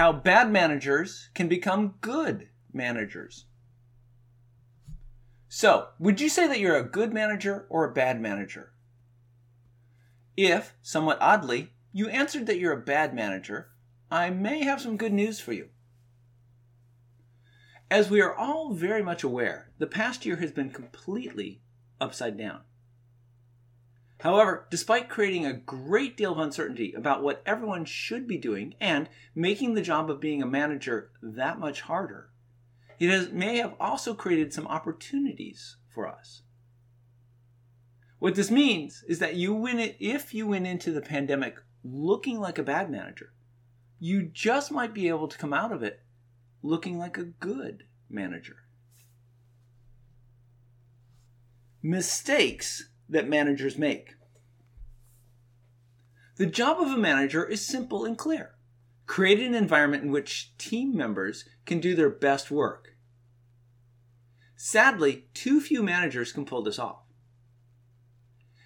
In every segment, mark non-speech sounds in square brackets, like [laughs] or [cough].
how bad managers can become good managers. So, would you say that you're a good manager or a bad manager? If, somewhat oddly, you answered that you're a bad manager, I may have some good news for you. As we are all very much aware, the past year has been completely upside down. However, despite creating a great deal of uncertainty about what everyone should be doing and making the job of being a manager that much harder, it has, may have also created some opportunities for us. What this means is that you win it if you went into the pandemic looking like a bad manager. You just might be able to come out of it looking like a good manager. Mistakes that managers make. The job of a manager is simple and clear. Create an environment in which team members can do their best work. Sadly, too few managers can pull this off.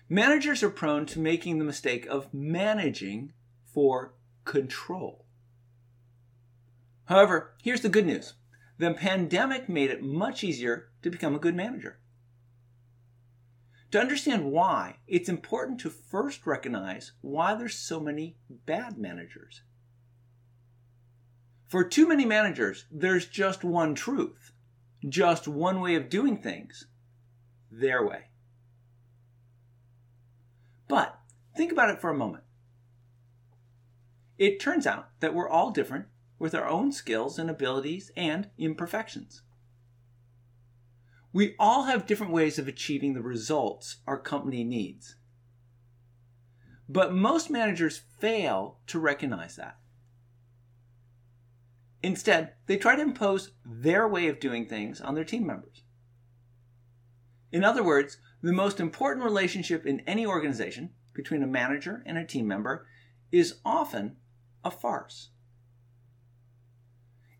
Managers are prone to making the mistake of managing for control. However, here's the good news the pandemic made it much easier to become a good manager. To understand why, it's important to first recognize why there's so many bad managers. For too many managers, there's just one truth, just one way of doing things, their way. But think about it for a moment. It turns out that we're all different with our own skills and abilities and imperfections. We all have different ways of achieving the results our company needs. But most managers fail to recognize that. Instead, they try to impose their way of doing things on their team members. In other words, the most important relationship in any organization between a manager and a team member is often a farce.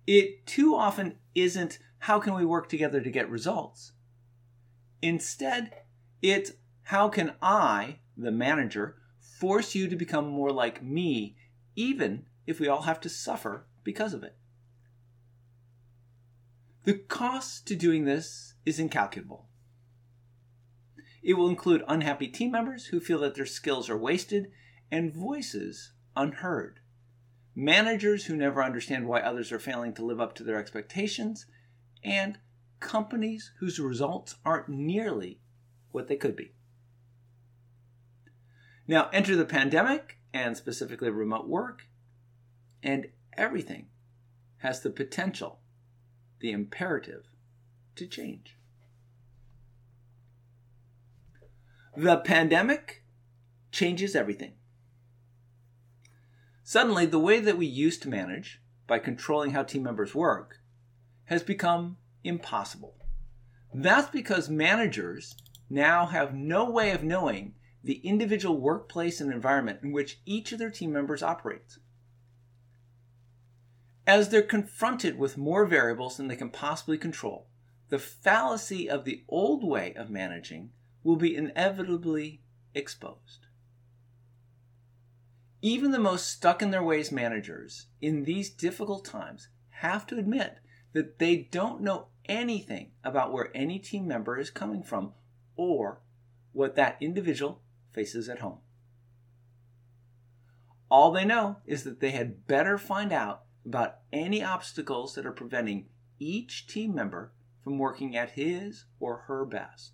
It too often isn't how can we work together to get results? Instead, it's how can I, the manager, force you to become more like me, even if we all have to suffer because of it? The cost to doing this is incalculable. It will include unhappy team members who feel that their skills are wasted and voices unheard. Managers who never understand why others are failing to live up to their expectations, and companies whose results aren't nearly what they could be. Now, enter the pandemic and specifically remote work, and everything has the potential, the imperative, to change. The pandemic changes everything. Suddenly, the way that we used to manage, by controlling how team members work, has become impossible. That's because managers now have no way of knowing the individual workplace and environment in which each of their team members operates. As they're confronted with more variables than they can possibly control, the fallacy of the old way of managing will be inevitably exposed. Even the most stuck in their ways managers in these difficult times have to admit that they don't know anything about where any team member is coming from or what that individual faces at home. All they know is that they had better find out about any obstacles that are preventing each team member from working at his or her best.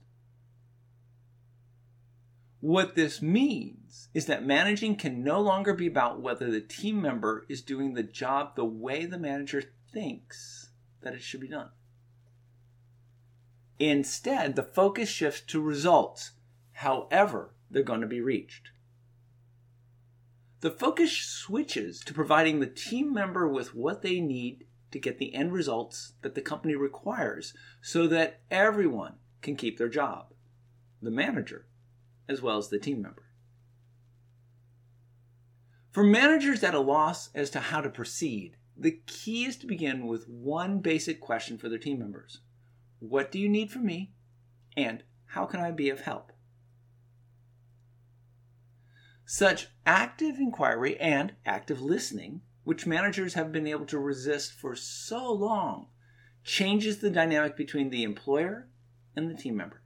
What this means is that managing can no longer be about whether the team member is doing the job the way the manager thinks that it should be done. Instead, the focus shifts to results, however, they're going to be reached. The focus switches to providing the team member with what they need to get the end results that the company requires so that everyone can keep their job. The manager as well as the team member. For managers at a loss as to how to proceed, the key is to begin with one basic question for their team members What do you need from me? And how can I be of help? Such active inquiry and active listening which managers have been able to resist for so long, changes the dynamic between the employer and the team member.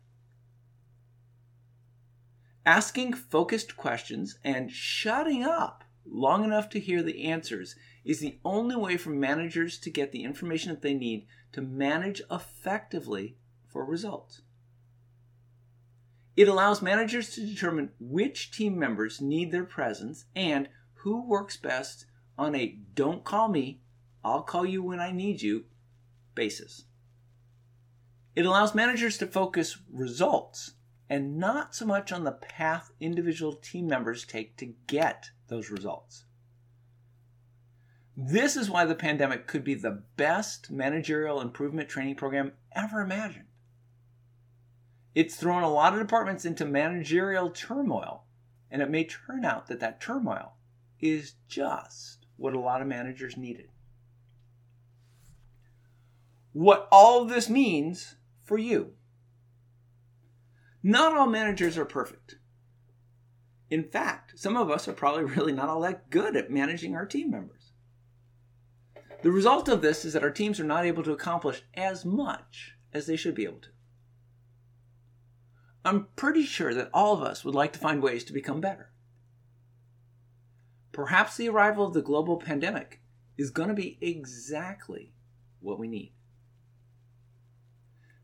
Asking focused questions and shutting up long enough to hear the answers is the only way for managers to get the information that they need to manage effectively for results. It allows managers to determine which team members need their presence and who works best on a don't call me, I'll call you when I need you basis. It allows managers to focus results and not so much on the path individual team members take to get those results. This is why the pandemic could be the best managerial improvement training program ever imagined. It's thrown a lot of departments into managerial turmoil, and it may turn out that that turmoil is just what a lot of managers needed. What all of this means for you. Not all managers are perfect. In fact, some of us are probably [laughs] really not all that good at managing our team members. The result of this is that our teams are not able to accomplish as much as they should be able to. I'm pretty sure that all of us would like to find ways to become better. Perhaps the arrival of the global pandemic is going to be exactly what we need.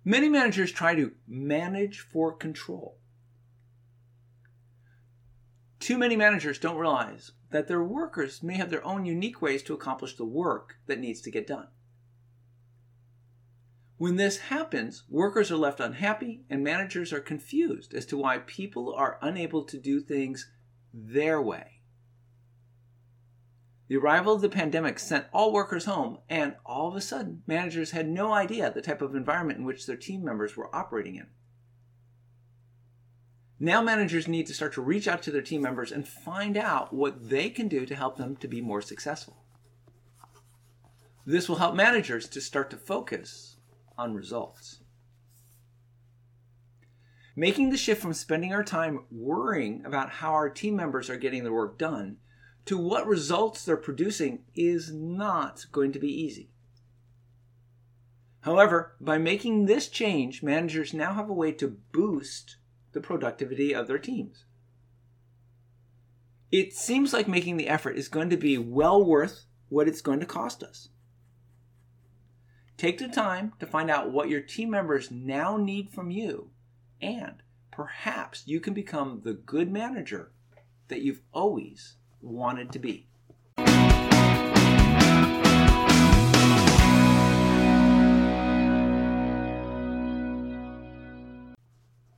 Many managers try to manage for control. Too many managers don't realize that their workers may have their own unique ways to accomplish the work that needs to get done. When this happens, workers are left unhappy and managers are confused as to why people are unable to do things their way. The arrival of the pandemic sent all workers home, and all of a sudden, managers had no idea the type of environment in which their team members were operating in. Now, managers need to start to reach out to their team members and find out what they can do to help them to be more successful. This will help managers to start to focus on results. Making the shift from spending our time worrying about how our team members are getting their work done to what results they're producing is not going to be easy. However, by making this change, managers now have a way to boost the productivity of their teams. It seems like making the effort is going to be well worth what it's going to cost us. Take the time to find out what your team members now need from you, and perhaps you can become the good manager that you've always wanted to be.